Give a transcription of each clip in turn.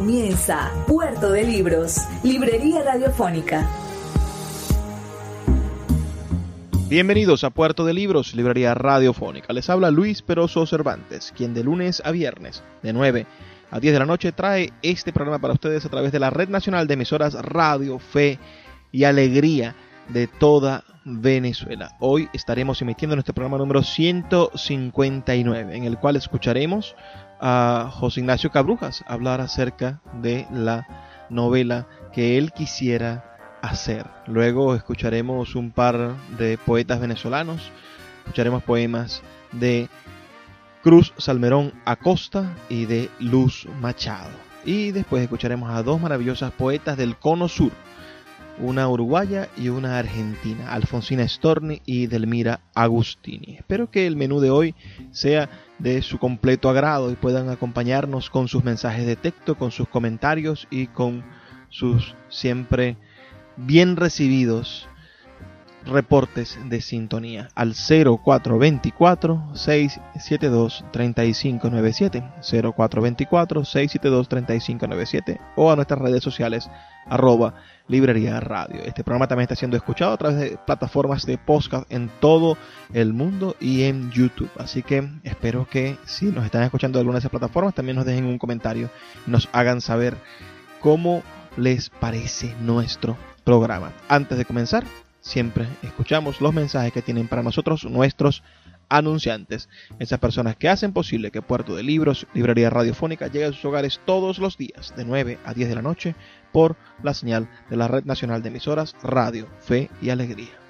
Comienza Puerto de Libros, Librería Radiofónica. Bienvenidos a Puerto de Libros, Librería Radiofónica. Les habla Luis Peroso Cervantes, quien de lunes a viernes, de 9 a 10 de la noche, trae este programa para ustedes a través de la Red Nacional de Emisoras Radio, Fe y Alegría de toda Venezuela. Hoy estaremos emitiendo nuestro programa número 159, en el cual escucharemos a José Ignacio Cabrujas hablar acerca de la novela que él quisiera hacer. Luego escucharemos un par de poetas venezolanos, escucharemos poemas de Cruz Salmerón Acosta y de Luz Machado. Y después escucharemos a dos maravillosas poetas del Cono Sur, una uruguaya y una argentina, Alfonsina Storni y Delmira Agustini. Espero que el menú de hoy sea de su completo agrado y puedan acompañarnos con sus mensajes de texto, con sus comentarios y con sus siempre bien recibidos reportes de sintonía al 0424 672 3597 0424 672 3597 o a nuestras redes sociales arroba librería radio. Este programa también está siendo escuchado a través de plataformas de podcast en todo el mundo y en YouTube. Así que espero que si nos están escuchando de alguna de esas plataformas también nos dejen un comentario y nos hagan saber cómo les parece nuestro programa. Antes de comenzar, siempre escuchamos los mensajes que tienen para nosotros nuestros anunciantes, esas personas que hacen posible que Puerto de Libros, Librería Radiofónica, llegue a sus hogares todos los días, de 9 a 10 de la noche, por la señal de la Red Nacional de Emisoras Radio, Fe y Alegría.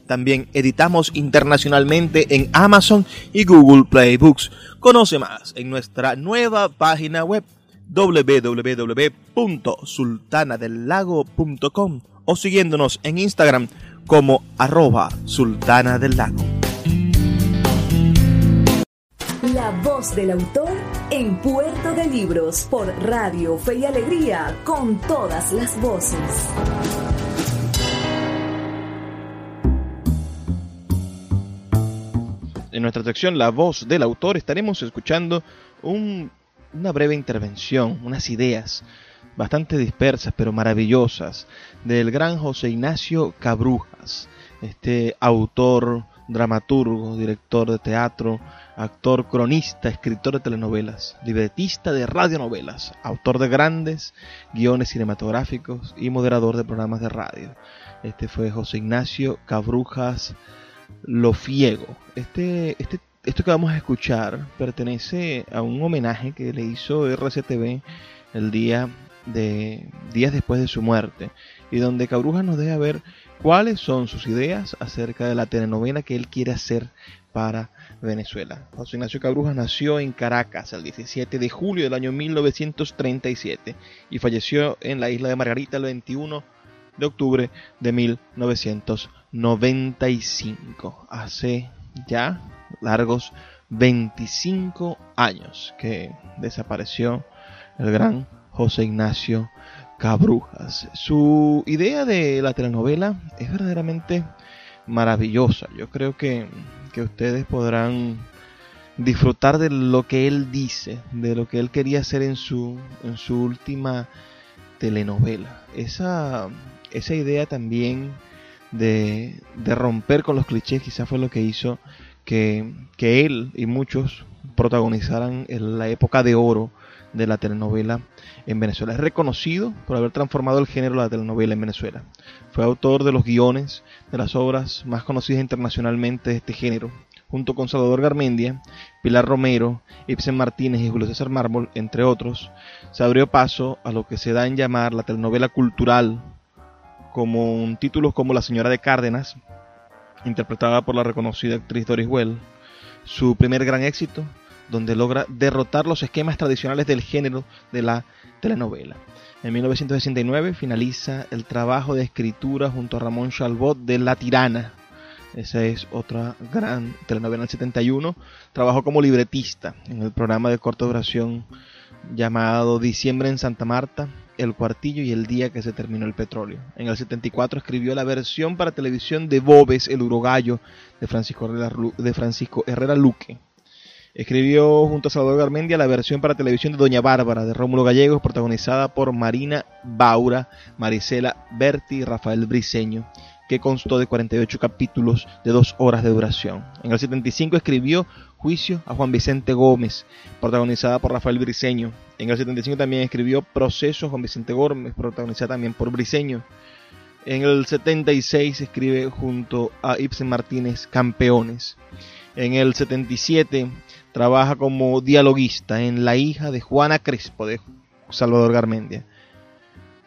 también editamos internacionalmente en Amazon y Google Play Books. Conoce más en nuestra nueva página web www.sultanadelago.com o siguiéndonos en Instagram como arroba sultana del lago. La voz del autor en Puerto de Libros por Radio Fe y Alegría con todas las voces. En nuestra sección La voz del autor estaremos escuchando una breve intervención, unas ideas bastante dispersas pero maravillosas del gran José Ignacio Cabrujas, este autor, dramaturgo, director de teatro, actor, cronista, escritor de telenovelas, libretista de radionovelas, autor de grandes guiones cinematográficos y moderador de programas de radio. Este fue José Ignacio Cabrujas lo Fiego. Este, este, esto que vamos a escuchar pertenece a un homenaje que le hizo RCTV el día de días después de su muerte y donde Cabrujas nos deja ver cuáles son sus ideas acerca de la telenovela que él quiere hacer para Venezuela. José Ignacio Cabrujas nació en Caracas el 17 de julio del año 1937 y falleció en la isla de Margarita el 21 de octubre de 1995. Hace ya largos 25 años que desapareció el gran José Ignacio Cabrujas. Su idea de la telenovela es verdaderamente maravillosa. Yo creo que, que ustedes podrán disfrutar de lo que él dice, de lo que él quería hacer en su, en su última telenovela. Esa, esa idea también de, de, romper con los clichés quizás fue lo que hizo que, que él y muchos protagonizaran la época de oro de la telenovela en Venezuela. Es reconocido por haber transformado el género de la telenovela en Venezuela. Fue autor de los guiones de las obras más conocidas internacionalmente de este género, junto con Salvador Garmendia, Pilar Romero, Ibsen Martínez y Julio César Mármol, entre otros, se abrió paso a lo que se da en llamar la telenovela cultural, como títulos como La señora de Cárdenas, interpretada por la reconocida actriz Doris Well, su primer gran éxito, donde logra derrotar los esquemas tradicionales del género de la telenovela. En 1969 finaliza el trabajo de escritura junto a Ramón Chalbot de La Tirana. Esa es otra gran telenovela del 71. Trabajó como libretista en el programa de corta duración llamado Diciembre en Santa Marta, El Cuartillo y el día que se terminó el petróleo. En el 74 escribió la versión para televisión de Bobes, el urogallo, de Francisco Herrera, de Francisco Herrera Luque. Escribió junto a Salvador Garmendia la versión para televisión de Doña Bárbara de Rómulo Gallegos, protagonizada por Marina Baura, Marisela Berti y Rafael Briceño, que constó de 48 capítulos de dos horas de duración. En el 75 escribió Juicio a Juan Vicente Gómez, protagonizada por Rafael Briceño. En el 75 también escribió Proceso Juan Vicente Gómez, protagonizada también por Briceño. En el 76 escribe junto a Ibsen Martínez Campeones. En el 77 trabaja como dialoguista en La hija de Juana Crespo de Salvador Garmendia.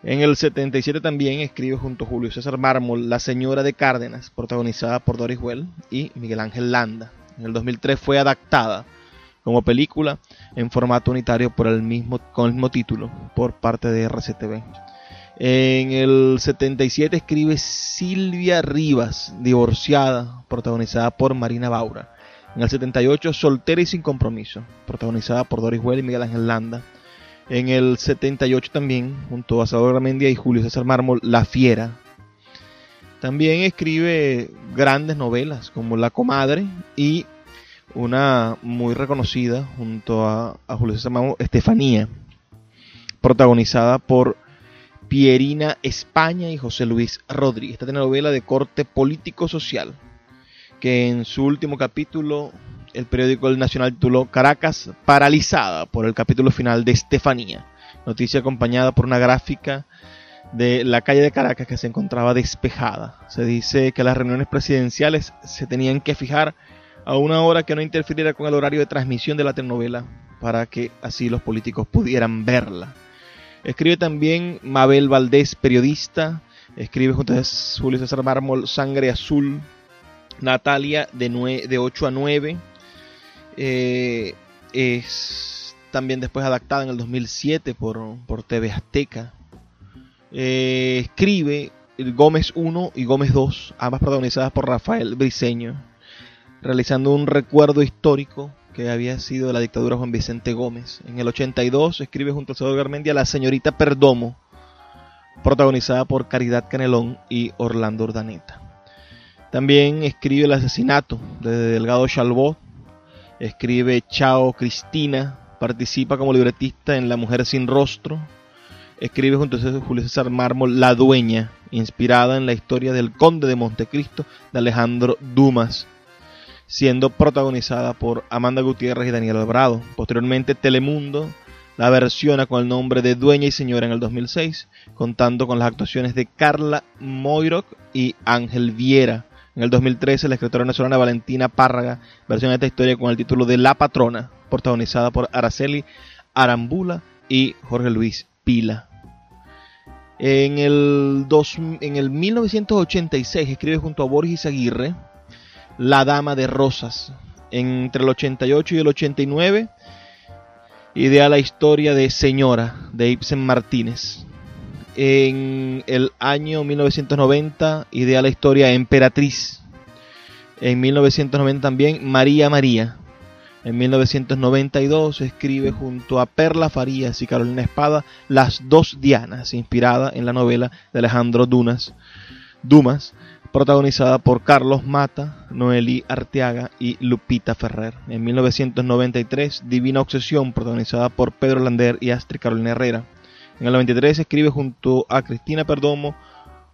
En el 77 también escribe junto a Julio César Mármol La señora de Cárdenas, protagonizada por Doris Well y Miguel Ángel Landa. En el 2003 fue adaptada como película en formato unitario por el mismo, con el mismo título por parte de RCTV. En el 77 escribe Silvia Rivas, divorciada, protagonizada por Marina Baura. En el 78, Soltera y sin compromiso, protagonizada por Doris Well y Miguel Ángel Landa. En el 78 también, junto a Salvador Mendia y Julio César Mármol, La Fiera. También escribe grandes novelas como La Comadre y una muy reconocida junto a, Julio César Mármol, Estefanía, protagonizada por Pierina España y José Luis Rodríguez. Esta novela de corte político-social que en su último capítulo el periódico El Nacional tituló Caracas paralizada por el capítulo final de Estefanía. Noticia acompañada por una gráfica de la calle de Caracas que se encontraba despejada. Se dice que las reuniones presidenciales se tenían que fijar a una hora que no interfiriera con el horario de transmisión de la telenovela para que así los políticos pudieran verla. Escribe también Mabel Valdés, periodista. Escribe junto a Julio César Mármol Sangre Azul, Natalia de, de 8 a 9. Eh, es también después adaptada en el 2007 por, por TV Azteca. Eh, escribe Gómez 1 y Gómez 2, ambas protagonizadas por Rafael Briceño, realizando un recuerdo histórico que había sido de la dictadura Juan Vicente Gómez. En el 82 escribe junto a Salvador Garmendia La señorita Perdomo, protagonizada por Caridad Canelón y Orlando Urdaneta. También escribe El asesinato de Delgado Chalbot, escribe Chao Cristina, participa como libretista en La mujer sin rostro, escribe junto a Julio César Mármol La dueña, inspirada en la historia del conde de Montecristo de Alejandro Dumas, siendo protagonizada por Amanda Gutiérrez y Daniel Alvarado. Posteriormente Telemundo la versiona con el nombre de Dueña y Señora en el 2006, contando con las actuaciones de Carla Moiroc y Ángel Viera. En el 2013, la escritora venezolana Valentina Párraga versiona esta historia con el título de La Patrona, protagonizada por Araceli Arambula y Jorge Luis Pila. En el, en el 1986 escribe junto a Borges Aguirre La Dama de Rosas. Entre el 88 y el 89 idea la historia de Señora de Ibsen Martínez en el año 1990 idea la historia Emperatriz. En 1990 también María María. En 1992 escribe junto a Perla Farías y Carolina Espada Las dos Dianas, inspirada en la novela de Alejandro Dumas, protagonizada por Carlos Mata, Noelí Arteaga y Lupita Ferrer. En 1993 Divina Obsesión, protagonizada por Pedro Lander y Astrid Carolina Herrera. En el 93 escribe junto a Cristina Perdomo,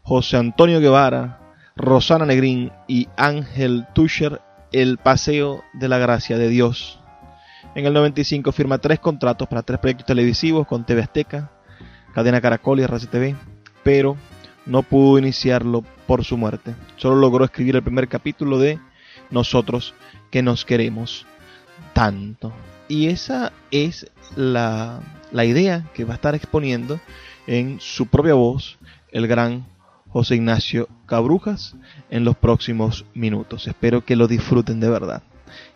José Antonio Guevara, Rosana Negrín y Ángel Tuscher El Paseo de la Gracia de Dios. En el 95 firma tres contratos para tres proyectos televisivos con TV Azteca, Cadena Caracol y RCTV, pero no pudo iniciarlo por su muerte. Solo logró escribir el primer capítulo de Nosotros que nos queremos tanto. Y esa es la, la idea que va a estar exponiendo en su propia voz el gran José Ignacio Cabrujas en los próximos minutos. Espero que lo disfruten de verdad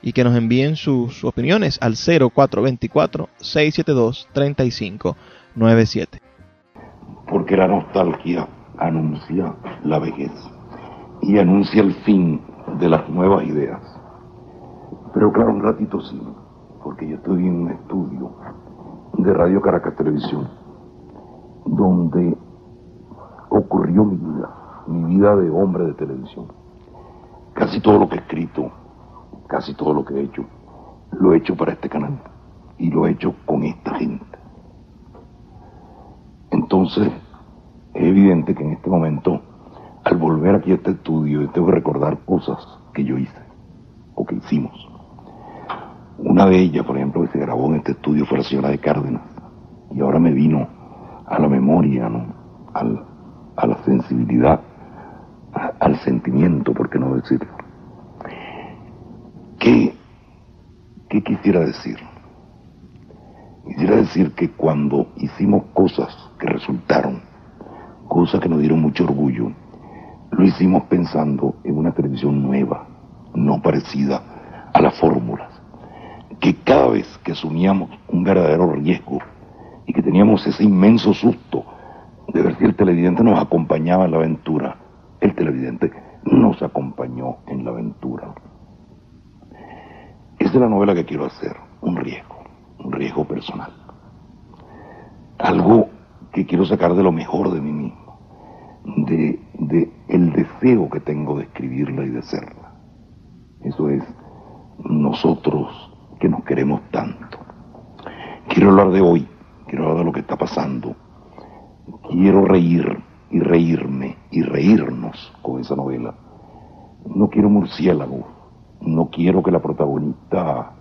y que nos envíen sus, opiniones al 0424-672-3597. Porque la nostalgia anuncia la vejez y anuncia el fin de las nuevas ideas. Pero claro, un ratito sí, porque yo estoy en un estudio de Radio Caracas Televisión, donde ocurrió mi vida, mi vida de hombre de televisión. Casi todo lo que he escrito, casi todo lo que he hecho, lo he hecho para este canal y lo he hecho con esta gente. Entonces, es evidente que en este momento, al volver aquí a este estudio, tengo que recordar cosas que yo hice o que hicimos. Una de ellas, por ejemplo, que se grabó en este estudio fue la señora de Cárdenas. Y ahora me vino a la memoria, ¿no? Al, a la sensibilidad, al sentimiento, por qué no decirlo. ¿Qué, ¿Qué quisiera decir? Quisiera decir que cuando hicimos cosas que resultaron, cosas que nos dieron mucho orgullo, lo hicimos pensando en una televisión nueva, no parecida a las fórmulas, que cada vez que asumíamos un verdadero riesgo y que teníamos ese inmenso susto de ver si el televidente nos acompañaba en la aventura. El televidente nos acompañó en la aventura. Esa es la novela que quiero hacer, un riesgo, un riesgo personal. Algo que quiero sacar de lo mejor de mí mismo, de, de el deseo que tengo de escribirla y de serla. Eso es nosotros que nos queremos tanto. Quiero hablar de hoy, quiero hablar de lo que está pasando quiero reír y reírme y reírnos con esa novela. No quiero murciélago, no quiero que la protagonista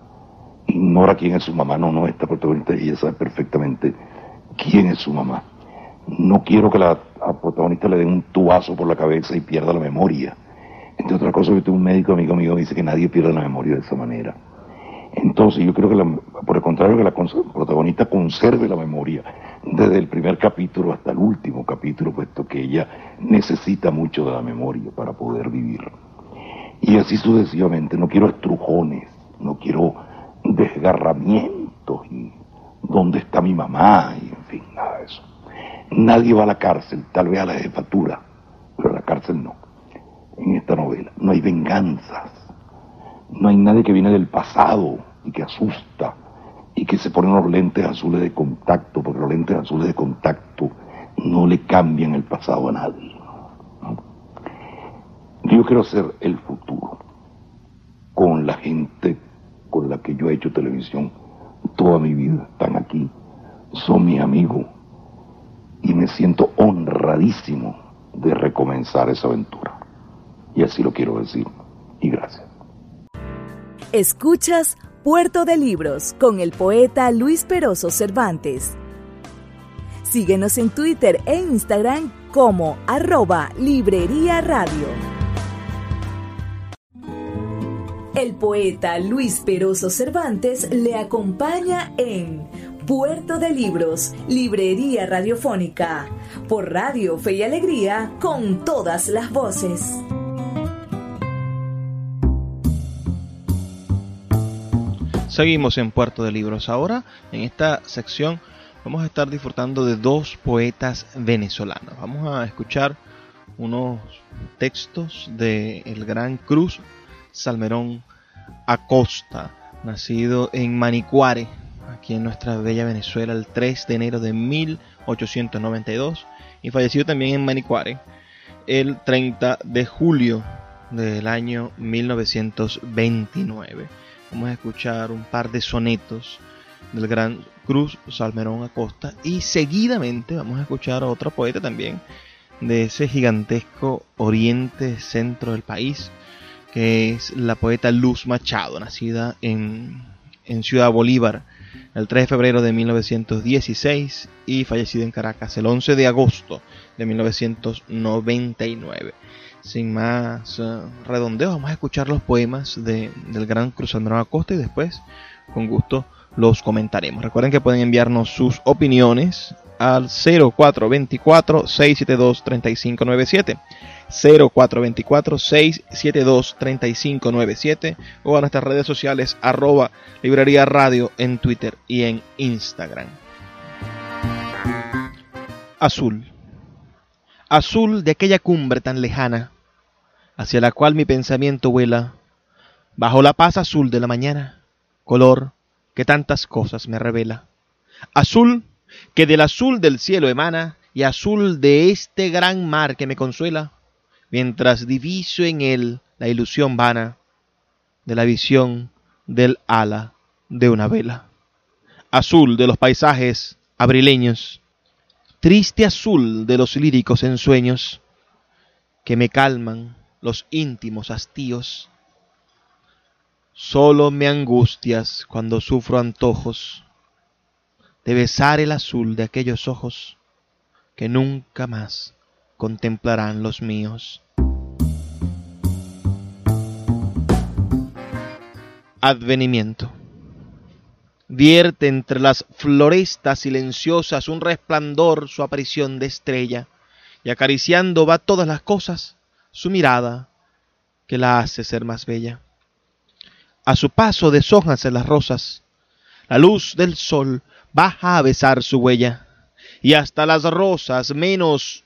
ignora quién es su mamá, no, no, esta protagonista ella sabe perfectamente quién es su mamá. No quiero que la protagonista le den un tubazo por la cabeza y pierda la memoria. Entre otras cosas, un médico amigo mío dice que nadie pierde la memoria de esa manera. Entonces yo creo que, por el contrario, que la protagonista conserve la memoria desde el primer capítulo hasta el último capítulo, puesto que ella necesita mucho de la memoria para poder vivir. Y así sucesivamente, no quiero estrujones, no quiero desgarramientos y dónde está mi mamá y en fin, nada de eso. Nadie va a la cárcel, tal vez a la jefatura, pero a la cárcel no. En esta novela no hay venganzas no hay nadie que viene del pasado y que asusta y que se pone unos lentes azules de contacto, porque los lentes azules de contacto no le cambian el pasado a nadie. Yo quiero hacer el futuro con la gente con la que yo he hecho televisión toda mi vida. Están aquí, son mis amigos y me siento honradísimo de recomenzar esa aventura. Y así lo quiero decir. Y gracias. Escuchas Puerto de Libros con el poeta Luis Peroso Cervantes. Síguenos en Twitter e Instagram como arroba Librería Radio. El poeta Luis Peroso Cervantes le acompaña en Puerto de Libros, Librería Radiofónica, por Radio Fe y Alegría, con todas las voces. Seguimos en Puerto de Libros. Ahora, en esta sección, vamos a estar disfrutando de dos poetas venezolanos. Vamos a escuchar unos textos de el gran Cruz Salmerón Acosta, nacido en Manicuare, aquí en nuestra bella Venezuela, el 3 de enero de 1892, y fallecido también en Manicuare el 30 de julio del año 1929 vamos a escuchar un par de sonetos del gran Cruz Salmerón Acosta y seguidamente vamos a escuchar a otra poeta también de ese gigantesco oriente centro del país que es la poeta Luz Machado nacida en en Ciudad Bolívar el 3 de febrero de 1916 y fallecido en Caracas el 11 de agosto de 1999. Sin más uh, redondeo, vamos a escuchar los poemas de, del gran Cruz Almerón Acosta y después, con gusto, los comentaremos. Recuerden que pueden enviarnos sus opiniones al 0424-672-3597. 0424-672-3597 o a nuestras redes sociales arroba librería radio en Twitter y en Instagram. Azul. Azul de aquella cumbre tan lejana, hacia la cual mi pensamiento vuela, bajo la paz azul de la mañana, color que tantas cosas me revela. Azul que del azul del cielo emana y azul de este gran mar que me consuela, mientras diviso en él la ilusión vana de la visión del ala de una vela. Azul de los paisajes abrileños, triste azul de los líricos ensueños que me calman los íntimos hastíos. Solo me angustias cuando sufro antojos de besar el azul de aquellos ojos que nunca más contemplarán los míos. Advenimiento. Vierte entre las florestas silenciosas un resplandor su aparición de estrella, y acariciando va todas las cosas su mirada que la hace ser más bella. A su paso deshójanse las rosas, la luz del sol baja a besar su huella, y hasta las rosas menos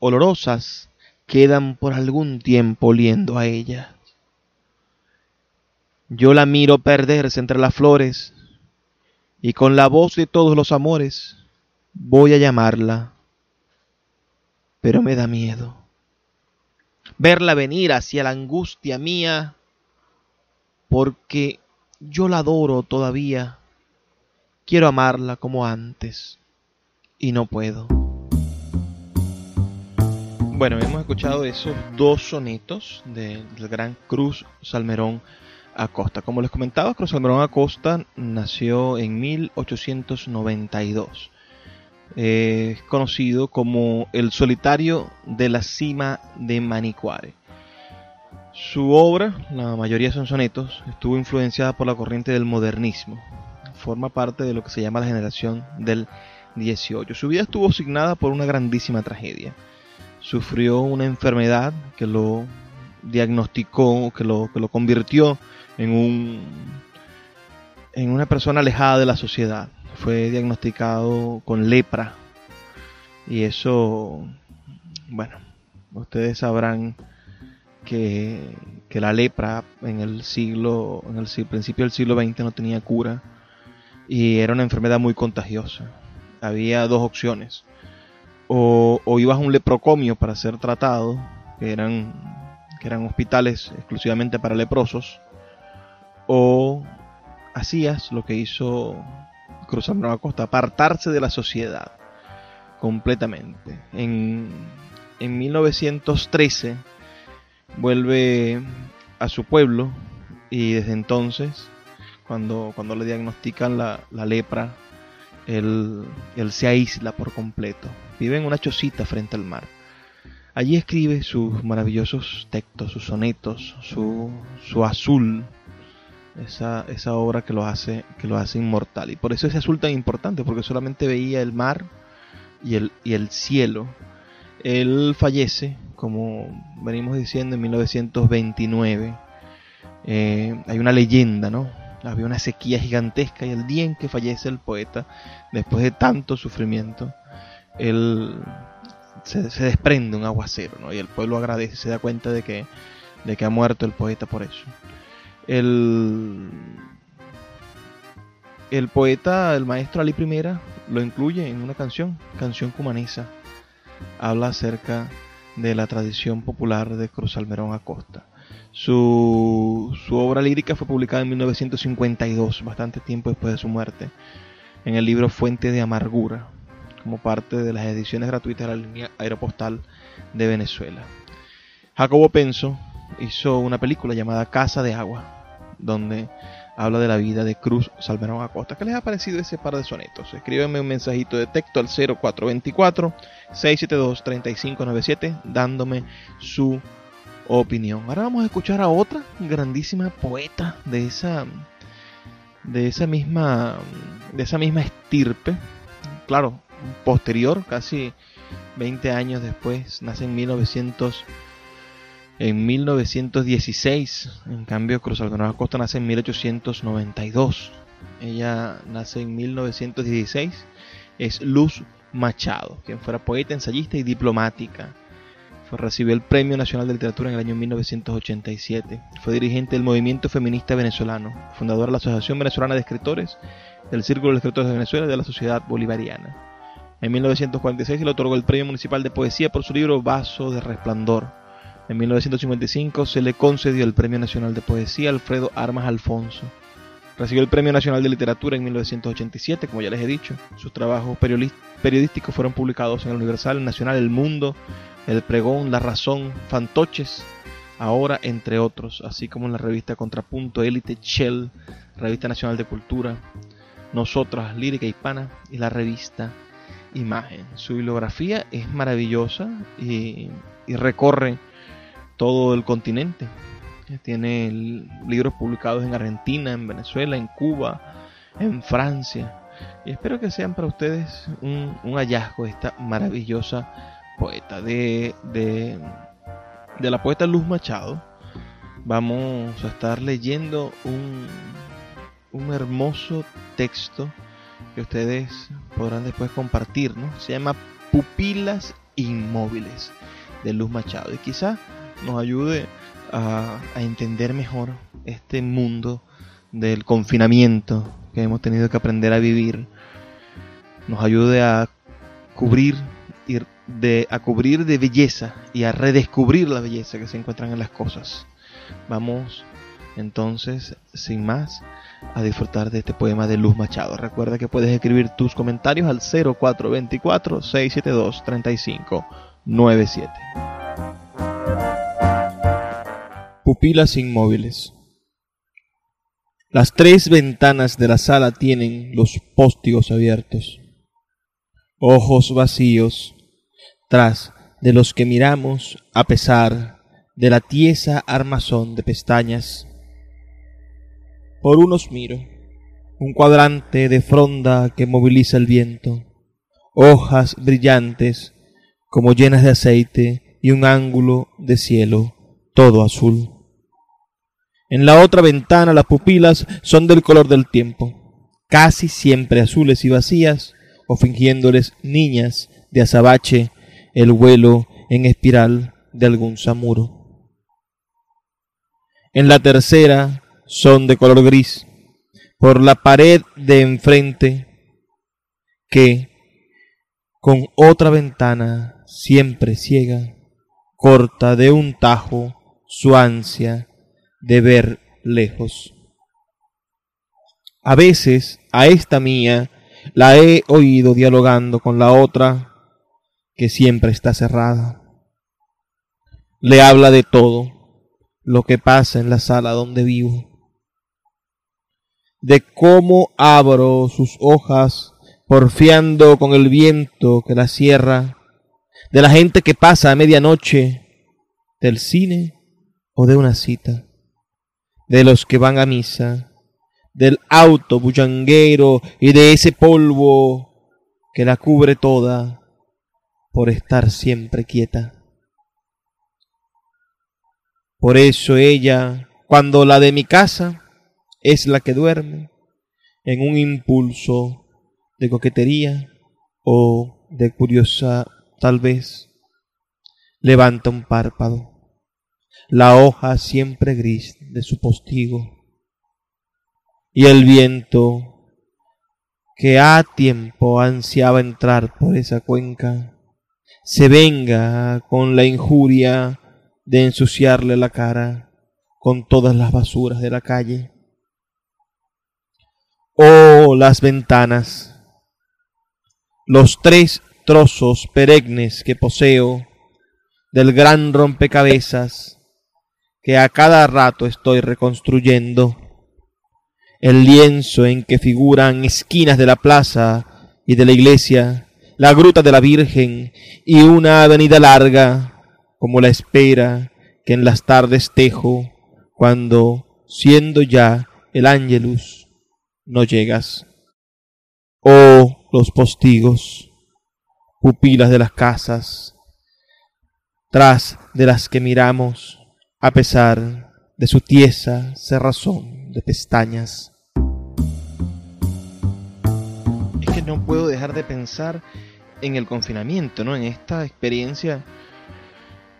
olorosas quedan por algún tiempo oliendo a ella. Yo la miro perderse entre las flores, y con la voz de todos los amores voy a llamarla, pero me da miedo. Verla venir hacia la angustia mía, porque yo la adoro todavía Quiero amarla como antes y no puedo. Bueno, hemos escuchado esos dos sonetos del gran Cruz Salmerón Acosta. Como les comentaba, Cruz Salmerón Acosta nació en 1892. Es conocido como el solitario de la cima de Manicuare. Su obra, la mayoría son sonetos, estuvo influenciada por la corriente del modernismo, forma parte de lo que se llama la generación del 18. Su vida estuvo asignada por una grandísima tragedia. Sufrió una enfermedad que lo diagnosticó, que lo, que lo convirtió en un en una persona alejada de la sociedad. Fue diagnosticado con lepra. Y eso, bueno, ustedes sabrán que, que la lepra en el siglo, en el principio del siglo XX no tenía cura y era una enfermedad muy contagiosa. Había dos opciones. O, ibas a un leprocomio para ser tratado, que eran, que eran hospitales exclusivamente para leprosos, o hacías lo que hizo Cruz Nueva Costa, apartarse de la sociedad completamente. En, en 1913 vuelve a su pueblo y desde entonces cuando, cuando le diagnostican la, lepra, él, se aísla por completo. Vive en una chocita frente al mar. Allí escribe sus maravillosos textos, sus sonetos, su, su azul, esa, esa, obra que lo, hace, que lo hace inmortal. Y por eso ese azul tan importante, porque solamente veía el mar y el, y el cielo. Él fallece, como venimos diciendo, en 1929. Eh, hay una leyenda, ¿no? había una sequía gigantesca y el día en que fallece el poeta, después de tanto sufrimiento, él se, desprende un aguacero, ¿no? Y el pueblo agradece, se da cuenta de que, de que ha muerto el poeta por eso. El, poeta, el maestro Ali Primera, lo incluye en una canción, canción cumanesa. Habla acerca de la tradición popular de Cruz Almerón Acosta. Su, obra lírica fue publicada en 1952, bastante tiempo después de su muerte, en el libro Fuente de Amargura, como parte de las ediciones gratuitas de la línea aeropostal de Venezuela. Jacobo Penso hizo una película llamada Casa de Agua, donde habla de la vida de Cruz Salmerón Acosta. ¿Qué les ha parecido ese par de sonetos? Escríbeme un mensajito de texto al 0424-672-3597 dándome su opinión. Ahora vamos a escuchar a otra grandísima poeta de esa de esa misma de esa misma estirpe. Claro, posterior, casi 20 años después, nace en 1900 en 1916. En cambio, Cruz Algarrobo Costa nace en 1892. Ella nace en 1916. Es Luz Machado, quien fuera poeta, ensayista y diplomática. Fue, recibió el Premio Nacional de Literatura en el año 1987. Fue dirigente del movimiento feminista venezolano, fundadora de la Asociación Venezolana de Escritores, del Círculo de Escritores de Venezuela y de la Sociedad Bolivariana. En 1946 se le otorgó el Premio Municipal de Poesía por su libro Vaso de Resplandor en 1955 se le concedió el Premio Nacional de Poesía Alfredo Armas Alfonso. Recibió el Premio Nacional de Literatura en 1987, como ya les he dicho. Sus trabajos periodísticos fueron publicados en el Universal, el Nacional, El Mundo, El Pregón, La Razón, Fantoches, ahora entre otros, así como en la revista Contrapunto, Élite, Shell, Revista Nacional de Cultura, Nosotras, Lírica Hispana y la revista Imagen. Su bibliografía es maravillosa y, y recorre todo el continente. Tiene libros publicados en Argentina, en Venezuela, en Cuba, en Francia. Y espero que sean para ustedes un, hallazgo esta maravillosa poeta. De, de, de, la poeta Luz Machado vamos a estar leyendo un, un hermoso texto que ustedes podrán después compartir. ¿no? Se llama Pupilas Inmóviles de Luz Machado. Y quizá nos ayude a, entender mejor este mundo del confinamiento que hemos tenido que aprender a vivir, nos ayude a cubrir de, a cubrir de belleza y a redescubrir la belleza que se encuentran en las cosas. Vamos entonces, sin más, a disfrutar de este poema de Luz Machado. Recuerda que puedes escribir tus comentarios al 0424 672 3597. Pupilas inmóviles. Las tres ventanas de la sala tienen los póstigos abiertos. Ojos vacíos, tras de los que miramos a pesar de la tiesa armazón de pestañas. Por unos miro, un cuadrante de fronda que moviliza el viento, hojas brillantes como llenas de aceite y un ángulo de cielo todo azul. En la otra ventana las pupilas son del color del tiempo, casi siempre azules y vacías, o fingiéndoles niñas de azabache el vuelo en espiral de algún samuro. En la tercera son de color gris, por la pared de enfrente, que, con otra ventana siempre ciega, corta de un tajo su ansia de ver lejos. A veces a esta mía la he oído dialogando con la otra que siempre está cerrada. Le habla de todo lo que pasa en la sala donde vivo, de cómo abro sus hojas porfiando con el viento que la cierra, de la gente que pasa a medianoche, del cine o de una cita de los que van a misa, del auto bullanguero y de ese polvo que la cubre toda por estar siempre quieta. Por eso ella, cuando la de mi casa es la que duerme, en un impulso de coquetería o de curiosa tal vez, levanta un párpado la hoja siempre gris de su postigo, y el viento que a tiempo ansiaba entrar por esa cuenca, se venga con la injuria de ensuciarle la cara con todas las basuras de la calle. Oh, las ventanas, los tres trozos perennes que poseo del gran rompecabezas que a cada rato estoy reconstruyendo el lienzo en que figuran esquinas de la plaza y de la iglesia, la gruta de la Virgen y una avenida larga, como la espera que en las tardes tejo, cuando, siendo ya el ángelus, no llegas. Oh, los postigos, pupilas de las casas, tras de las que miramos, a pesar de su tiesa cerrazón de pestañas. Es que no puedo dejar de pensar en el confinamiento, ¿no? En esta experiencia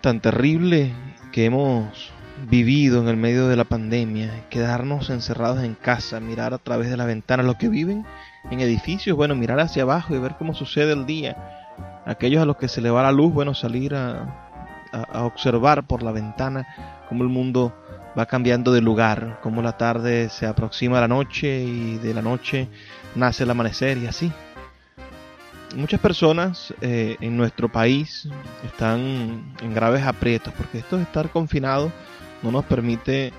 tan terrible que hemos vivido en el medio de la pandemia, quedarnos encerrados en casa, mirar a través de la ventana lo que viven en edificios, bueno, mirar hacia abajo y ver cómo sucede el día. Aquellos a los que se le va la luz, bueno, salir a, observar por la ventana cómo el mundo va cambiando de lugar, cómo la tarde se aproxima a la noche y de la noche nace el amanecer y así. Muchas personas eh, en nuestro país están en graves aprietos porque esto de estar confinado no nos permite,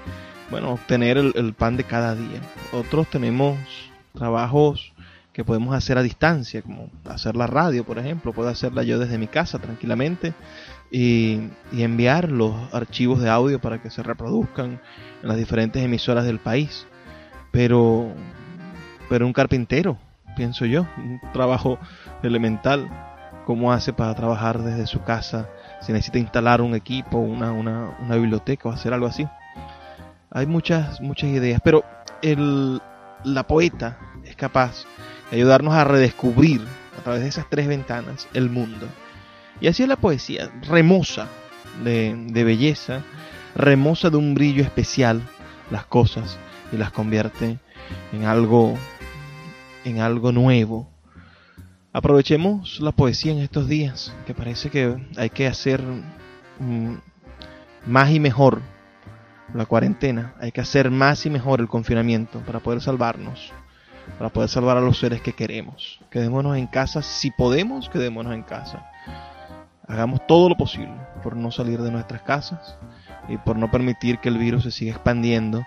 bueno, obtener el, pan de cada día. Otros tenemos trabajos que podemos hacer a distancia, como hacer la radio, por ejemplo. Puedo hacerla yo desde mi casa tranquilamente y, enviar los archivos de audio para que se reproduzcan en las diferentes emisoras del país. Pero, pero un carpintero, pienso yo, un trabajo elemental, ¿cómo hace para trabajar desde su casa si necesita instalar un equipo, una, una, una biblioteca o hacer algo así. Hay muchas, muchas ideas, pero el, la poeta es capaz de ayudarnos a redescubrir a través de esas tres ventanas el mundo. Y así es la poesía, remoza de, belleza, remoza de un brillo especial las cosas y las convierte en algo en algo nuevo, Aprovechemos la poesía en estos días, que parece que hay que hacer mm, más y mejor la cuarentena, hay que hacer más y mejor el confinamiento para poder salvarnos, para poder salvar a los seres que queremos. Quedémonos en casa, si podemos, quedémonos en casa. Hagamos todo lo posible por no salir de nuestras casas y por no permitir que el virus se siga expandiendo,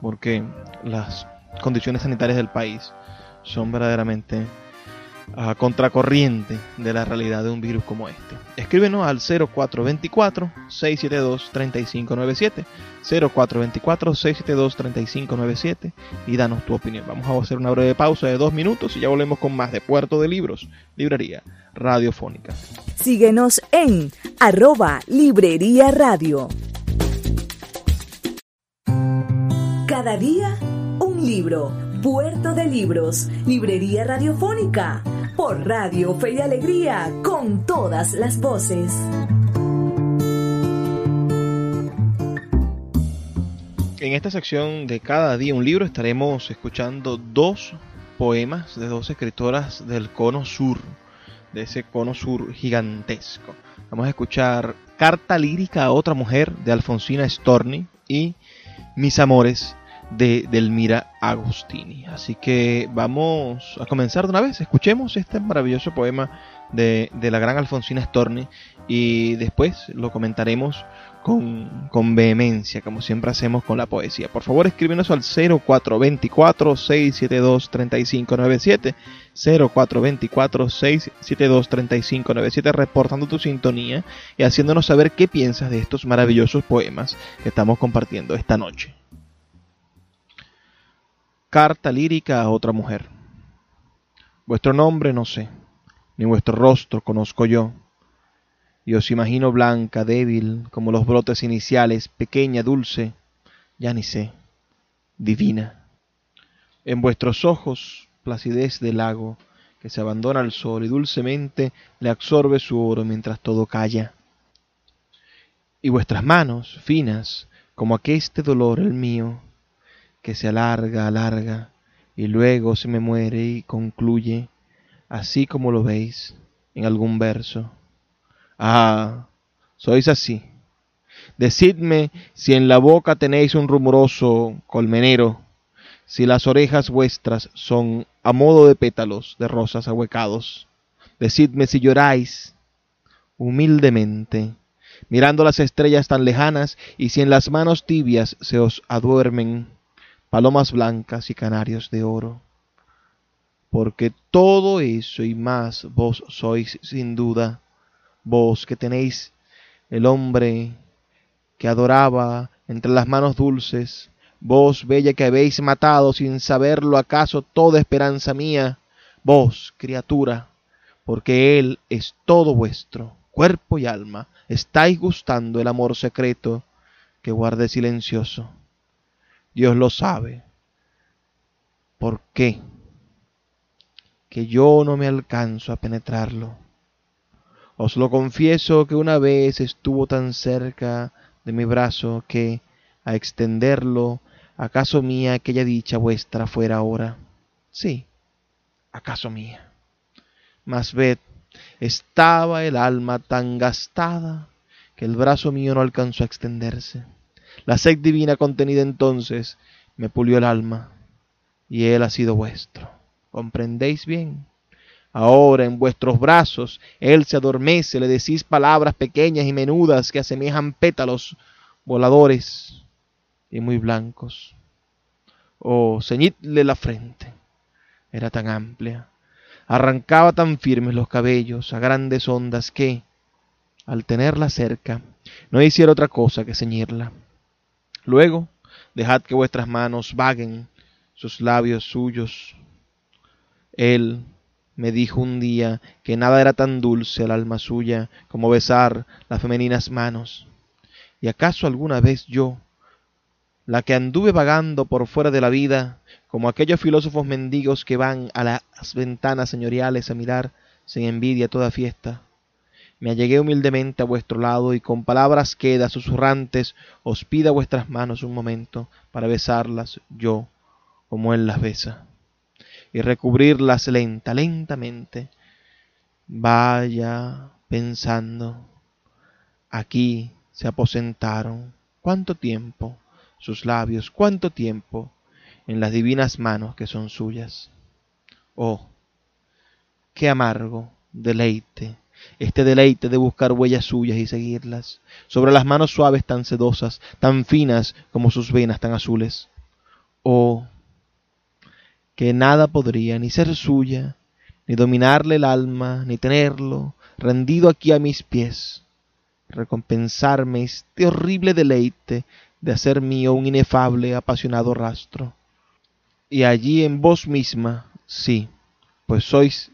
porque las condiciones sanitarias del país son verdaderamente a contracorriente de la realidad de un virus como este. Escríbenos al 0424-672-3597, 0424-672-3597 y danos tu opinión. Vamos a hacer una breve pausa de dos minutos y ya volvemos con más de Puerto de Libros, Librería Radiofónica. Síguenos en arroba Librería Radio. Cada día un libro. Puerto de Libros, Librería Radiofónica por Radio Fe y Alegría, con todas las voces. En esta sección de cada día un libro estaremos escuchando dos poemas de dos escritoras del cono sur, de ese cono sur gigantesco. Vamos a escuchar Carta lírica a otra mujer de Alfonsina Storni y Mis amores de Delmira Agostini. Así que vamos a comenzar de una vez. Escuchemos este maravilloso poema de, la gran Alfonsina Storni y después lo comentaremos con, vehemencia, como siempre hacemos con la poesía. Por favor, escríbenos al 0424-672-3597. 0424-672-3597, reportando tu sintonía y haciéndonos saber qué piensas de estos maravillosos poemas que estamos compartiendo esta noche. Carta lírica a otra mujer. Vuestro nombre no sé, ni vuestro rostro conozco yo. Y os imagino blanca, débil, como los brotes iniciales, pequeña, dulce, ya ni sé, divina. En vuestros ojos, placidez del lago, que se abandona al sol y dulcemente le absorbe su oro mientras todo calla. Y vuestras manos, finas, como aqueste dolor el mío, que se alarga, alarga, y luego se me muere y concluye, así como lo veis en algún verso. Ah, sois así. Decidme si en la boca tenéis un rumoroso colmenero, si las orejas vuestras son a modo de pétalos de rosas ahuecados. Decidme si lloráis humildemente, mirando las estrellas tan lejanas, y si en las manos tibias se os aduermen palomas blancas y canarios de oro. Porque todo eso y más vos sois sin duda, vos que tenéis el hombre que adoraba entre las manos dulces, vos bella que habéis matado sin saberlo acaso toda esperanza mía, vos criatura, porque Él es todo vuestro, cuerpo y alma, estáis gustando el amor secreto que guarde silencioso. Dios lo sabe. ¿Por qué? Que yo no me alcanzo a penetrarlo. Os lo confieso que una vez estuvo tan cerca de mi brazo que, a extenderlo, acaso mía aquella dicha vuestra fuera ahora. Sí, acaso mía. Mas ved, estaba el alma tan gastada que el brazo mío no alcanzó a extenderse. La sed divina contenida entonces me pulió el alma, y él ha sido vuestro. ¿Comprendéis bien? Ahora en vuestros brazos él se adormece, le decís palabras pequeñas y menudas que asemejan pétalos voladores y muy blancos. Oh, ceñidle la frente. Era tan amplia, arrancaba tan firmes los cabellos a grandes ondas que, al tenerla cerca, no hiciera otra cosa que ceñirla. Luego, dejad que vuestras manos vaguen sus labios suyos. Él me dijo un día que nada era tan dulce al alma suya como besar las femeninas manos. ¿Y acaso alguna vez yo, la que anduve vagando por fuera de la vida, como aquellos filósofos mendigos que van a las ventanas señoriales a mirar sin envidia toda fiesta. Me allegué humildemente a vuestro lado y con palabras quedas susurrantes os pida vuestras manos un momento para besarlas yo como él las besa y recubrirlas lenta, lentamente. Vaya pensando, aquí se aposentaron. ¿Cuánto tiempo? Sus labios, cuánto tiempo en las divinas manos que son suyas. Oh, qué amargo deleite, este deleite de buscar huellas suyas y seguirlas, sobre las manos suaves tan sedosas, tan finas como sus venas tan azules. Oh, que nada podría ni ser suya, ni dominarle el alma, ni tenerlo, rendido aquí a mis pies, recompensarme este horrible deleite de hacer mío un inefable, apasionado rastro. Y allí en vos misma, sí, pues sois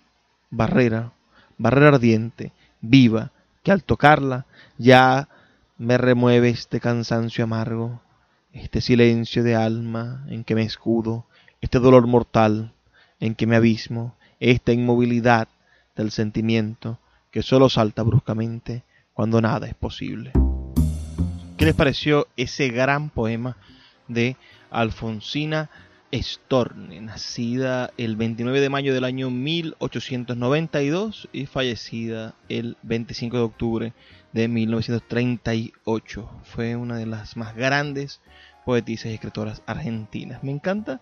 barrera, barrera ardiente, viva, que al tocarla ya me remueve este cansancio amargo, este silencio de alma en que me escudo, este dolor mortal en que me abismo, esta inmovilidad del sentimiento que solo salta bruscamente cuando nada es posible. ¿Qué les pareció ese gran poema de Alfonsina Storni, nacida el 29 de mayo del año 1892 y fallecida el 25 de octubre de 1938? Fue una de las más grandes poetisas y escritoras argentinas. Me encanta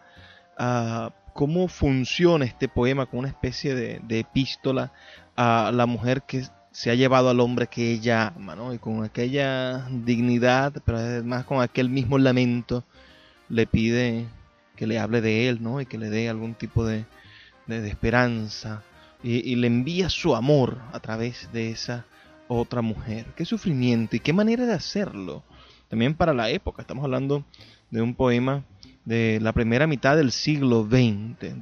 cómo funciona este poema como una especie de, epístola a la mujer que se ha llevado al hombre que ella ama, ¿no? Y con aquella dignidad, pero además con aquel mismo lamento, le pide que le hable de él, ¿no? Y que le dé algún tipo de, esperanza. Y, y, le envía su amor a través de esa otra mujer. Qué sufrimiento y qué manera de hacerlo. También para la época. Estamos hablando de un poema de la primera mitad del siglo XX.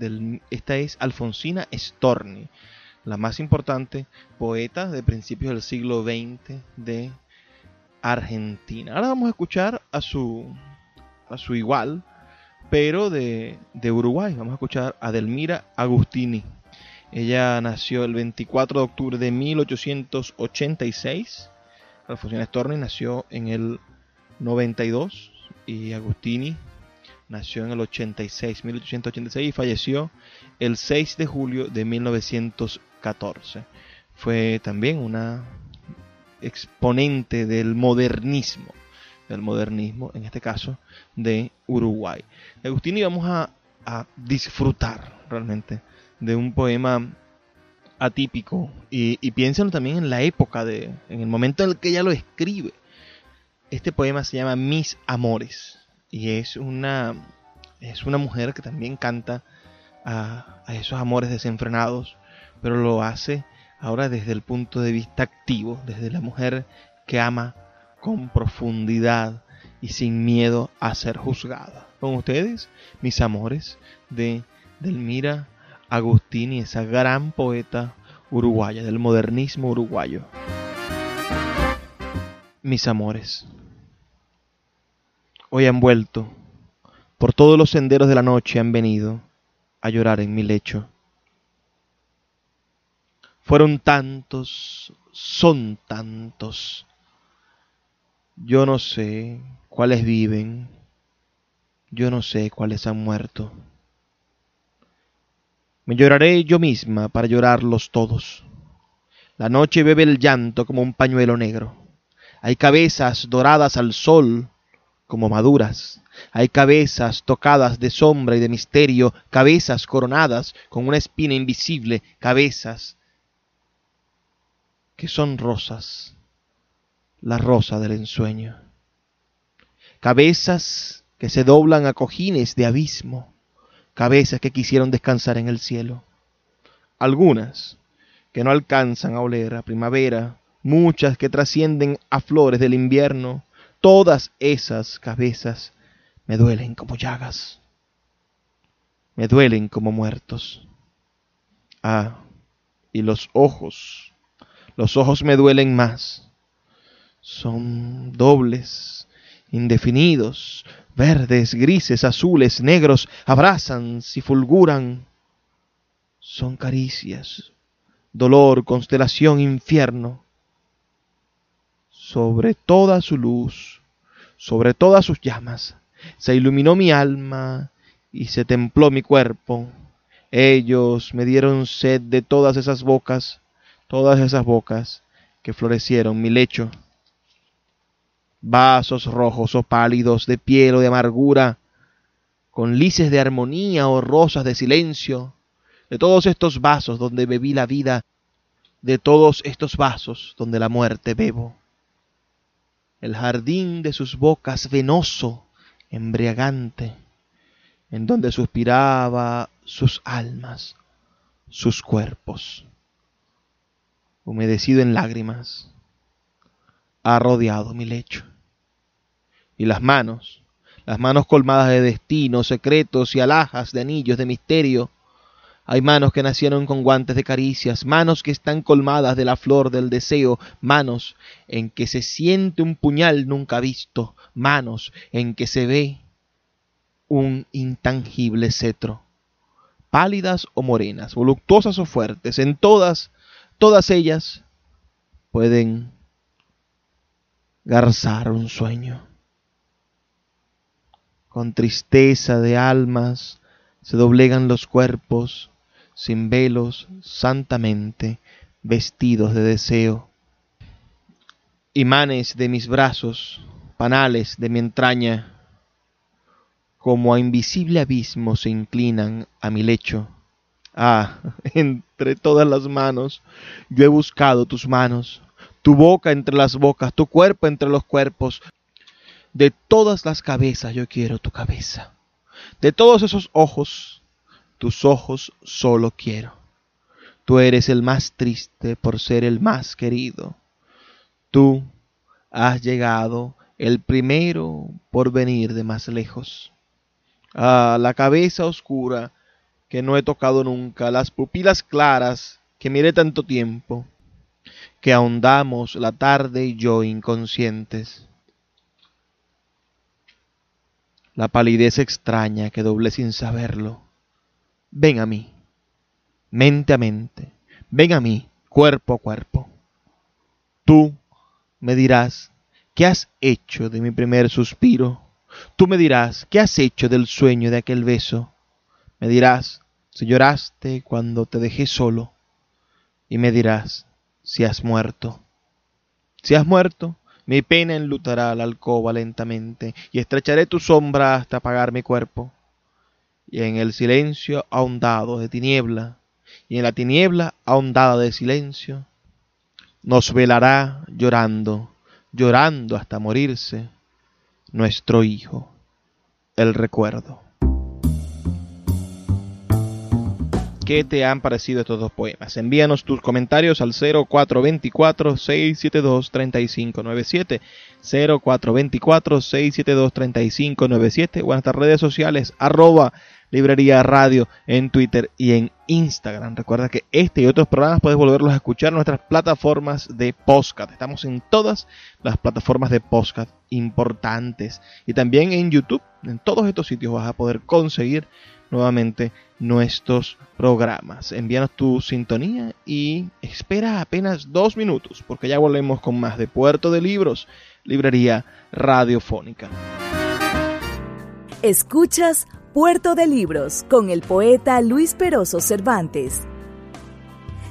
Esta es Alfonsina Storni, la más importante poeta de principios del siglo XX de Argentina. Ahora vamos a escuchar a su, a su igual, pero de, de Uruguay. Vamos a escuchar a Delmira Agustini. Ella nació el 24 de octubre de 1886. Alfonsina Storni nació en el 92 y Agustini nació en el 86, 1886 y falleció el 6 de julio de 1914. Fue también una exponente del modernismo, del modernismo, en este caso, de Uruguay. Agustín, y vamos a, disfrutar realmente de un poema atípico y, y piénsenlo también en la época, de, en el momento en el que ella lo escribe. Este poema se llama Mis Amores y es una es una mujer que también canta a, a esos amores desenfrenados, pero lo hace ahora desde el punto de vista activo, desde la mujer que ama con profundidad y sin miedo a ser juzgada. Con ustedes, mis amores, de Delmira Agustini, esa gran poeta uruguaya, del modernismo uruguayo. Mis amores, hoy han vuelto, por todos los senderos de la noche han venido a llorar en mi lecho. Fueron tantos, son tantos. Yo no sé cuáles viven, yo no sé cuáles han muerto. Me lloraré yo misma para llorarlos todos. La noche bebe el llanto como un pañuelo negro. Hay cabezas doradas al sol como maduras. Hay cabezas tocadas de sombra y de misterio, cabezas coronadas con una espina invisible, cabezas que son rosas, la rosa del ensueño. Cabezas que se doblan a cojines de abismo, cabezas que quisieron descansar en el cielo. Algunas que no alcanzan a oler a primavera, muchas que trascienden a flores del invierno, todas esas cabezas me duelen como llagas, me duelen como muertos. Ah, y los ojos, los ojos me duelen más, son dobles, indefinidos, verdes, grises, azules, negros, abrazan y fulguran. Son caricias, dolor, constelación, infierno. Sobre toda su luz, sobre todas sus llamas, se iluminó mi alma y se templó mi cuerpo. Ellos me dieron sed de todas esas bocas, todas esas bocas que florecieron mi lecho vasos rojos o pálidos de piel o de amargura, con lices de armonía o rosas de silencio, de todos estos vasos donde bebí la vida, de todos estos vasos donde la muerte bebo. El jardín de sus bocas venoso, embriagante, en donde suspiraba sus almas, sus cuerpos, humedecido en lágrimas ha rodeado mi lecho. Y las manos, las manos colmadas de destinos, secretos y alhajas de anillos de misterio, hay manos que nacieron con guantes de caricias, manos que están colmadas de la flor del deseo, manos en que se siente un puñal nunca visto, manos en que se ve un intangible cetro. Pálidas o morenas, voluptuosas o fuertes, en todas, todas ellas pueden garzar un sueño. Con tristeza de almas se doblegan los cuerpos, sin velos, santamente, vestidos de deseo. Imanes de mis brazos, panales de mi entraña, como a invisible abismo se inclinan a mi lecho. Ah, entre todas las manos, yo he buscado tus manos, tu boca entre las bocas, tu cuerpo entre los cuerpos. De todas las cabezas yo quiero tu cabeza. De todos esos ojos, tus ojos solo quiero. Tú eres el más triste por ser el más querido. Tú has llegado el primero por venir de más lejos. Ah, la cabeza oscura que no he tocado nunca, las pupilas claras que miré tanto tiempo que ahondamos la tarde y yo inconscientes. La palidez extraña que doble sin saberlo. Ven a mí, mente a mente, ven a mí, cuerpo a cuerpo. Tú me dirás, ¿qué has hecho de mi primer suspiro? Tú me dirás, ¿qué has hecho del sueño de aquel beso? Me dirás, si lloraste cuando te dejé solo. Y me dirás, si has muerto. Si has muerto, mi pena enlutará la alcoba lentamente, y estrecharé tu sombra hasta apagar mi cuerpo. Y en el silencio ahondado de tiniebla, y en la tiniebla ahondada de silencio, nos velará llorando, llorando hasta morirse, nuestro Hijo, el recuerdo. Qué te han parecido estos dos poemas. Envíanos tus comentarios al 0424-672-3597, 0424-672-3597 o en nuestras redes sociales arroba librería radio en Twitter y en Instagram. Recuerda que este y otros programas puedes volverlos a escuchar en nuestras plataformas de podcast. Estamos en todas las plataformas de podcast importantes y también en YouTube. En todos estos sitios vas a poder conseguir nuevamente nuestros programas. Envíanos tu sintonía y espera apenas dos minutos porque ya volvemos con más de Puerto de Libros, librería radiofónica. Escuchas Puerto de Libros con el poeta Luis Peroso Cervantes.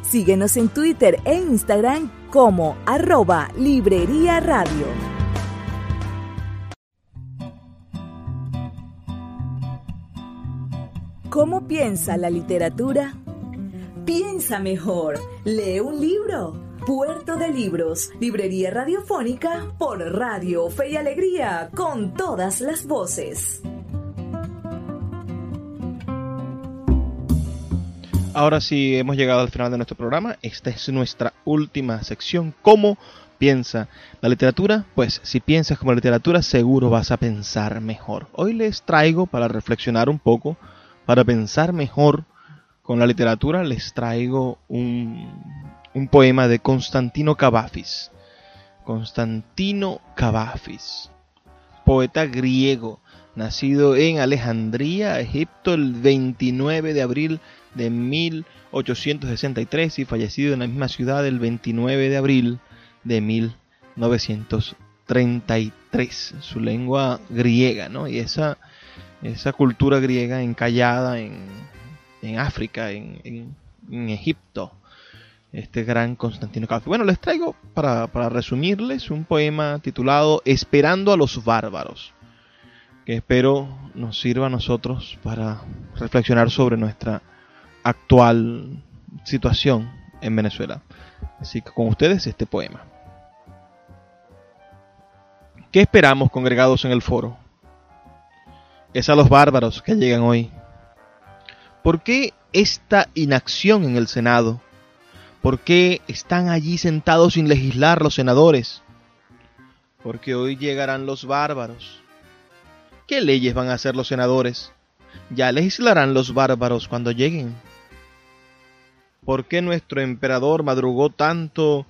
Síguenos en Twitter e Instagram como arroba Librería Radio. ¿Cómo piensa la literatura? Piensa mejor, lee un libro. Puerto de Libros, Librería Radiofónica por Radio Fe y Alegría, con todas las voces. Ahora sí hemos llegado al final de nuestro programa. Esta es nuestra última sección. ¿Cómo piensa la literatura? Pues si piensas como literatura, seguro vas a pensar mejor. Hoy les traigo para reflexionar un poco para pensar mejor con la literatura, les traigo un, poema de Constantino Cavafis. Constantino Cavafis, poeta griego, nacido en Alejandría, Egipto, el 29 de abril de 1863 y fallecido en la misma ciudad el 29 de abril de 1933. Su lengua griega, ¿no? Y esa esa cultura griega encallada en, en África, en, en, Egipto, este gran Constantino Café. Bueno, les traigo para, para resumirles un poema titulado Esperando a los bárbaros, que espero nos sirva a nosotros para reflexionar sobre nuestra actual situación en Venezuela. Así que con ustedes este poema. ¿Qué esperamos congregados en el foro? Es a los bárbaros que llegan hoy. ¿Por qué esta inacción en el Senado? ¿Por qué están allí sentados sin legislar los senadores? Porque hoy llegarán los bárbaros. ¿Qué leyes van a hacer los senadores? Ya legislarán los bárbaros cuando lleguen. ¿Por qué nuestro emperador madrugó tanto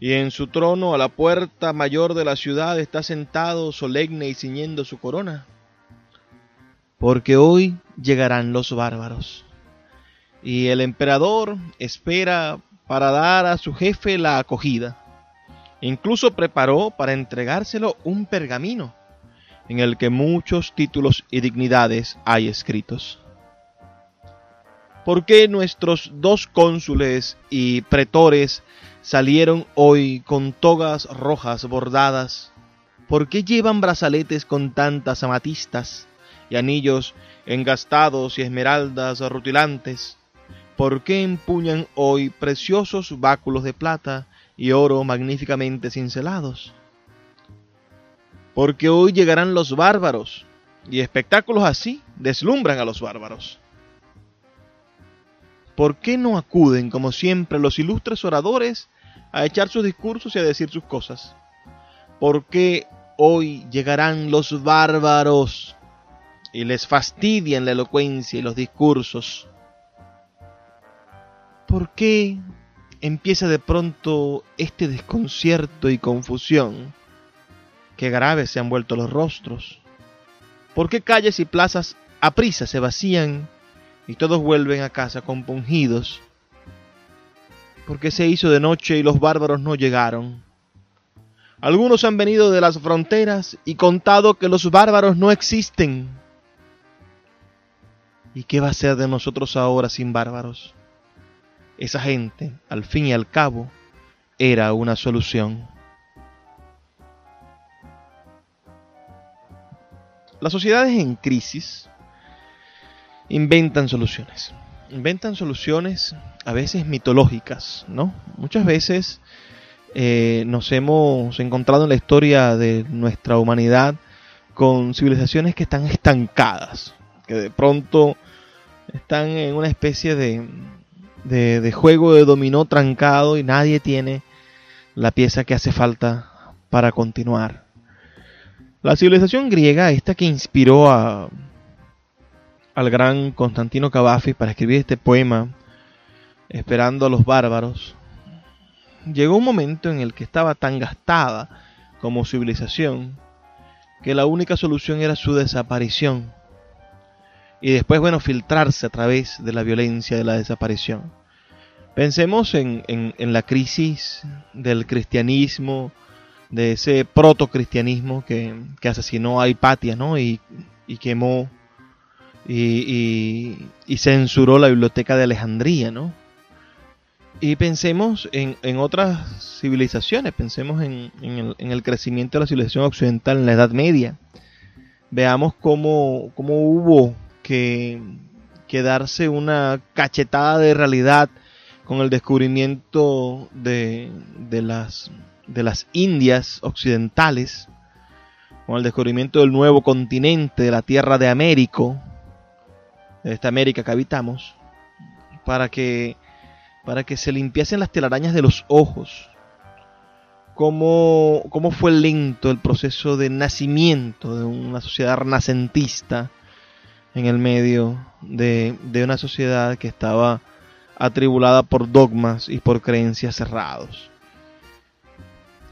y en su trono a la puerta mayor de la ciudad está sentado solemne y ciñendo su corona? Porque hoy llegarán los bárbaros. Y el emperador espera para dar a su jefe la acogida. Incluso preparó para entregárselo un pergamino en el que muchos títulos y dignidades hay escritos. ¿Por qué nuestros dos cónsules y pretores salieron hoy con togas rojas bordadas? ¿Por qué llevan brazaletes con tantas amatistas? Y anillos engastados y esmeraldas rutilantes? ¿Por qué empuñan hoy preciosos báculos de plata y oro magníficamente cincelados? Porque hoy llegarán los bárbaros, y espectáculos así deslumbran a los bárbaros. ¿Por qué no acuden, como siempre, los ilustres oradores a echar sus discursos y a decir sus cosas? ¿Por qué hoy llegarán los bárbaros y les fastidian la elocuencia y los discursos. ¿Por qué empieza de pronto este desconcierto y confusión? Qué graves se han vuelto los rostros. ¿Por qué calles y plazas a prisa se vacían y todos vuelven a casa compungidos? ¿Por qué se hizo de noche y los bárbaros no llegaron? Algunos han venido de las fronteras y contado que los bárbaros no existen. ¿Y qué va a ser de nosotros ahora sin bárbaros? Esa gente, al fin y al cabo, era una solución. Las sociedades en crisis inventan soluciones. Inventan soluciones a veces mitológicas, ¿no? Muchas veces eh, nos hemos encontrado en la historia de nuestra humanidad con civilizaciones que están estancadas, que de pronto Están en una especie de, de, juego de dominó trancado y nadie tiene la pieza que hace falta para continuar. La civilización griega, esta que inspiró a, al gran Constantino Cavafis para escribir este poema, esperando a los bárbaros, llegó un momento en el que estaba tan gastada como civilización que la única solución era su desaparición y después, bueno, filtrarse a través de la violencia de la desaparición. Pensemos en, la crisis del cristianismo, de ese protocristianismo que, que asesinó a Hipatia, ¿no? Y, quemó y, y, censuró la biblioteca de Alejandría, ¿no? Y pensemos en, otras civilizaciones, pensemos en, el, crecimiento de la civilización occidental en la Edad Media. Veamos cómo, cómo hubo que, darse una cachetada de realidad con el descubrimiento de, de, las, de las Indias occidentales, con el descubrimiento del nuevo continente, de la tierra de Américo, de esta América que habitamos, para que para que se limpiasen las telarañas de los ojos. Cómo, cómo fue lento el proceso de nacimiento de una sociedad renacentista en el medio de, de una sociedad que estaba atribulada por dogmas y por creencias cerrados.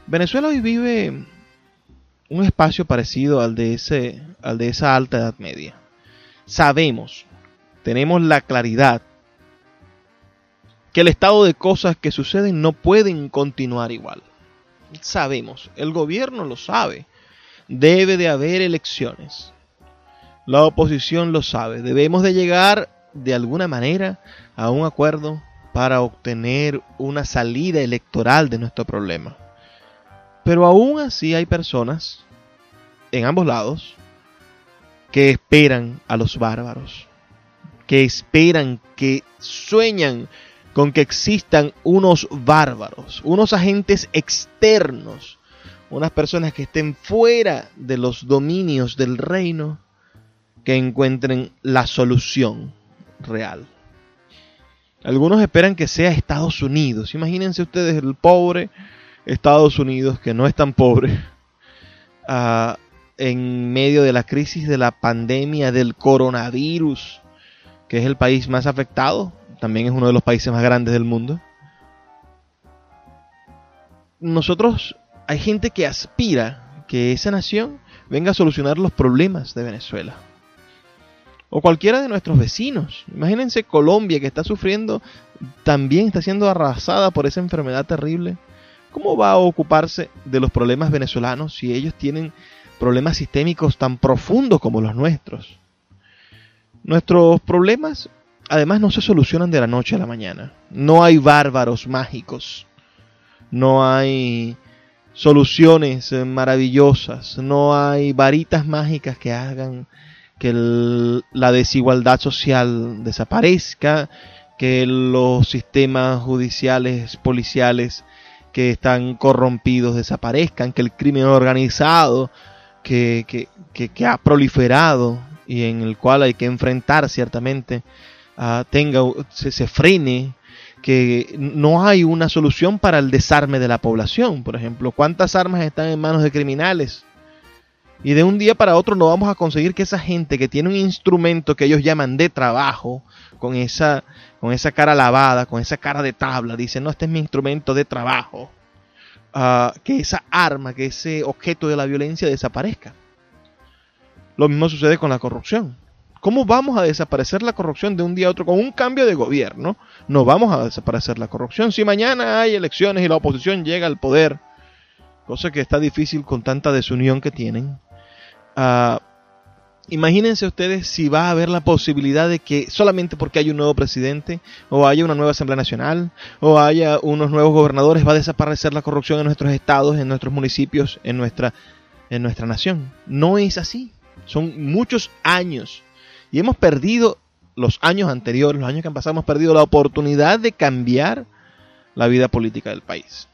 Venezuela hoy vive un espacio parecido al de, ese, al de esa alta edad media. Sabemos, tenemos la claridad que el estado de cosas que suceden no pueden continuar igual. Sabemos, el gobierno lo sabe, debe de haber elecciones. La oposición lo sabe, debemos de llegar de alguna manera a un acuerdo para obtener una salida electoral de nuestro problema. Pero aún así hay personas en ambos lados que esperan a los bárbaros, que esperan, que sueñan con que existan unos bárbaros, unos agentes externos, unas personas que estén fuera de los dominios del reino, que encuentren la solución real. Algunos esperan que sea Estados Unidos. Imagínense ustedes el pobre Estados Unidos, que no es tan pobre, ah, en medio de la crisis de la pandemia del coronavirus, que es el país más afectado también es uno de los países más grandes del mundo. Nosotros, hay gente que aspira que esa nación venga a solucionar los problemas de Venezuela. O cualquiera de nuestros vecinos. Imagínense Colombia que está sufriendo, también está siendo arrasada por esa enfermedad terrible. ¿Cómo va a ocuparse de los problemas venezolanos si ellos tienen problemas sistémicos tan profundos como los nuestros? Nuestros problemas además no se solucionan de la noche a la mañana. No hay bárbaros mágicos. No hay soluciones eh, maravillosas. No hay varitas mágicas que hagan que la desigualdad social desaparezca, que los sistemas judiciales, policiales que están corrompidos desaparezcan, que el crimen organizado que, que, que ha proliferado y en el cual hay que enfrentar ciertamente Ah, tenga, se, frene, que no hay una solución para el desarme de la población. Por ejemplo, ¿cuántas armas están en manos de criminales? Y de un día para otro no vamos a conseguir que esa gente que tiene un instrumento que ellos llaman de trabajo, con esa, con esa cara lavada, con esa cara de tabla, dice, no, este es mi instrumento de trabajo, ah, que esa arma, que ese objeto de la violencia desaparezca. Lo mismo sucede con la corrupción. ¿Cómo vamos a desaparecer la corrupción de un día a otro con un cambio de gobierno? No vamos a desaparecer la corrupción. Si mañana hay elecciones y la oposición llega al poder, cosa que está difícil con tanta desunión que tienen, uh, imagínense ustedes si va a haber la posibilidad de que solamente porque hay un nuevo presidente, o haya una nueva Asamblea Nacional, o haya unos nuevos gobernadores, va a desaparecer la corrupción en nuestros estados, en nuestros municipios, en nuestra, en nuestra nación. No es así. Son muchos años y hemos perdido los años anteriores, los años que han pasado, hemos perdido la oportunidad de cambiar la vida política del país.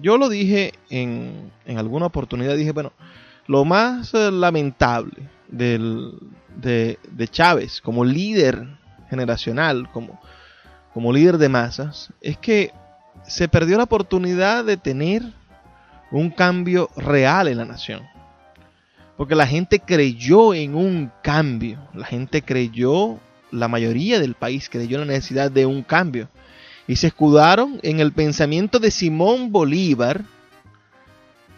Yo lo dije en, en alguna oportunidad, dije, bueno, lo más eh, lamentable del, de, de Chávez como líder generacional, como, como líder de masas, es que se perdió la oportunidad de tener un cambio real en la nación. Porque la gente creyó en un cambio, la gente creyó, la mayoría del país creyó en la necesidad de un cambio. Y se escudaron en el pensamiento de Simón Bolívar,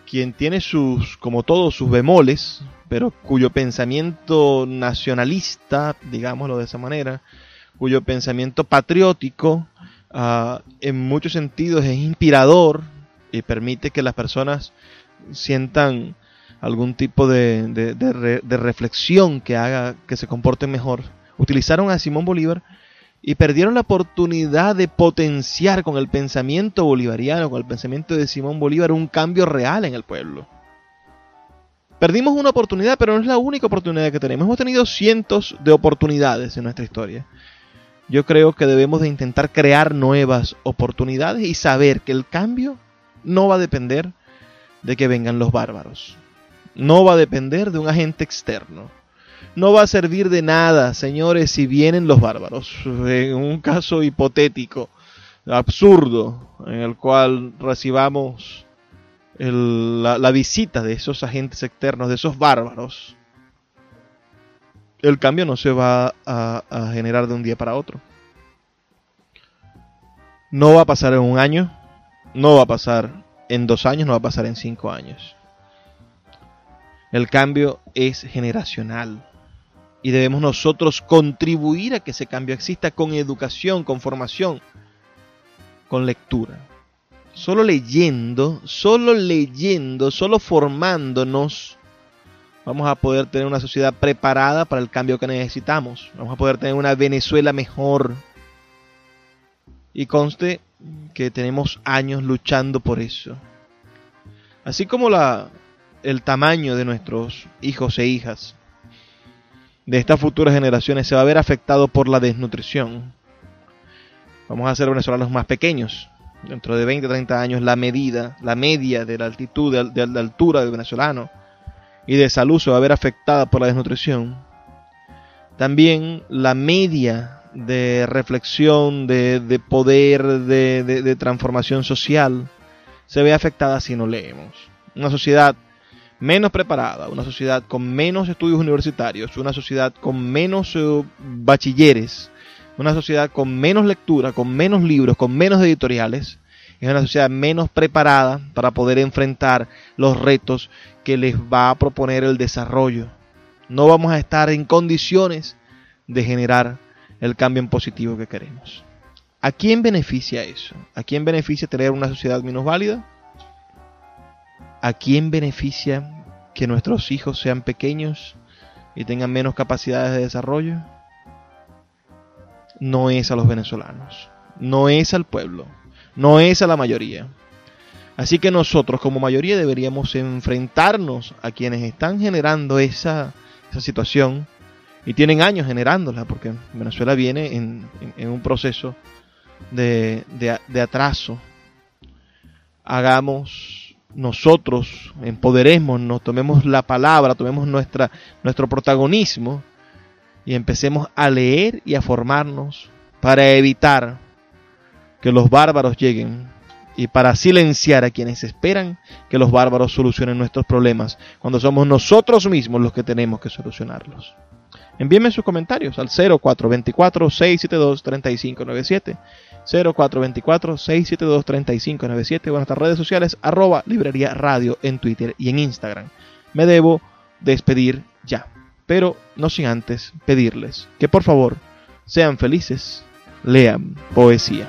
quien tiene sus, como todos, sus bemoles, pero cuyo pensamiento nacionalista, digámoslo de esa manera, cuyo pensamiento patriótico, uh, en muchos sentidos es inspirador y permite que las personas sientan algún tipo de, de, de, de, reflexión que haga que se comporten mejor. Utilizaron a Simón Bolívar y perdieron la oportunidad de potenciar con el pensamiento bolivariano, con el pensamiento de Simón Bolívar, un cambio real en el pueblo. Perdimos una oportunidad, pero no es la única oportunidad que tenemos. Hemos tenido cientos de oportunidades en nuestra historia. Yo creo que debemos de intentar crear nuevas oportunidades y saber que el cambio no va a depender de que vengan los bárbaros. No va a depender de un agente externo. No va a servir de nada, señores, si vienen los bárbaros. En un caso hipotético, absurdo, en el cual recibamos la, visita de esos agentes externos, de esos bárbaros, el cambio no se va a, generar de un día para otro. No va a pasar en un año, no va a pasar en dos años, no va a pasar en cinco años. El cambio es generacional y debemos nosotros contribuir a que ese cambio exista con educación, con formación, con lectura. Solo leyendo, solo leyendo, solo formándonos, vamos a poder tener una sociedad preparada para el cambio que necesitamos. Vamos a poder tener una Venezuela mejor. Y conste que tenemos años luchando por eso. Así como la, el tamaño de nuestros hijos e hijas, de estas futuras generaciones se va a ver afectado por la desnutrición. Vamos a ser venezolanos más pequeños. Dentro de 20, 30 años la medida, la media de la altitud, de, de la altura del venezolano y de salud se va a ver afectada por la desnutrición. También la media de reflexión, de, de poder, de, de, transformación social, se ve afectada si no leemos. Una sociedad menos preparada, una sociedad con menos estudios universitarios, una sociedad con menos uh, bachilleres, una sociedad con menos lectura, con menos libros, con menos editoriales, es una sociedad menos preparada para poder enfrentar los retos que les va a proponer el desarrollo. No vamos a estar en condiciones de generar el cambio en positivo que queremos. ¿A quién beneficia eso? ¿A quién beneficia tener una sociedad menos válida? ¿A quién beneficia que nuestros hijos sean pequeños y tengan menos capacidades de desarrollo? No es a los venezolanos, no es al pueblo, no es a la mayoría. Así que nosotros como mayoría deberíamos enfrentarnos a quienes están generando esa, situación y tienen años generándola, porque Venezuela viene en, un proceso de, de atraso. Hagamos nosotros empoderemos, tomemos la palabra, tomemos nuestra, nuestro protagonismo y empecemos a leer y a formarnos para evitar que los bárbaros lleguen y para silenciar a quienes esperan que los bárbaros solucionen nuestros problemas cuando somos nosotros mismos los que tenemos que solucionarlos. Envíenme sus comentarios al 0424-672-3597 0424-672-3597 o en nuestras redes sociales arroba librería radio en Twitter y en Instagram. Me debo despedir ya, pero no sin antes pedirles que por favor sean felices, lean poesía.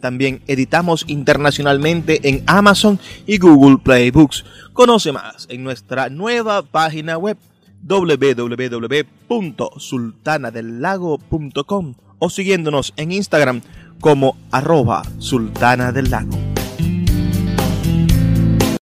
también editamos internacionalmente en Amazon y Google Play Books. Conoce más en nuestra nueva página web www.sultanadelago.com o siguiéndonos en Instagram como arroba sultana del lago.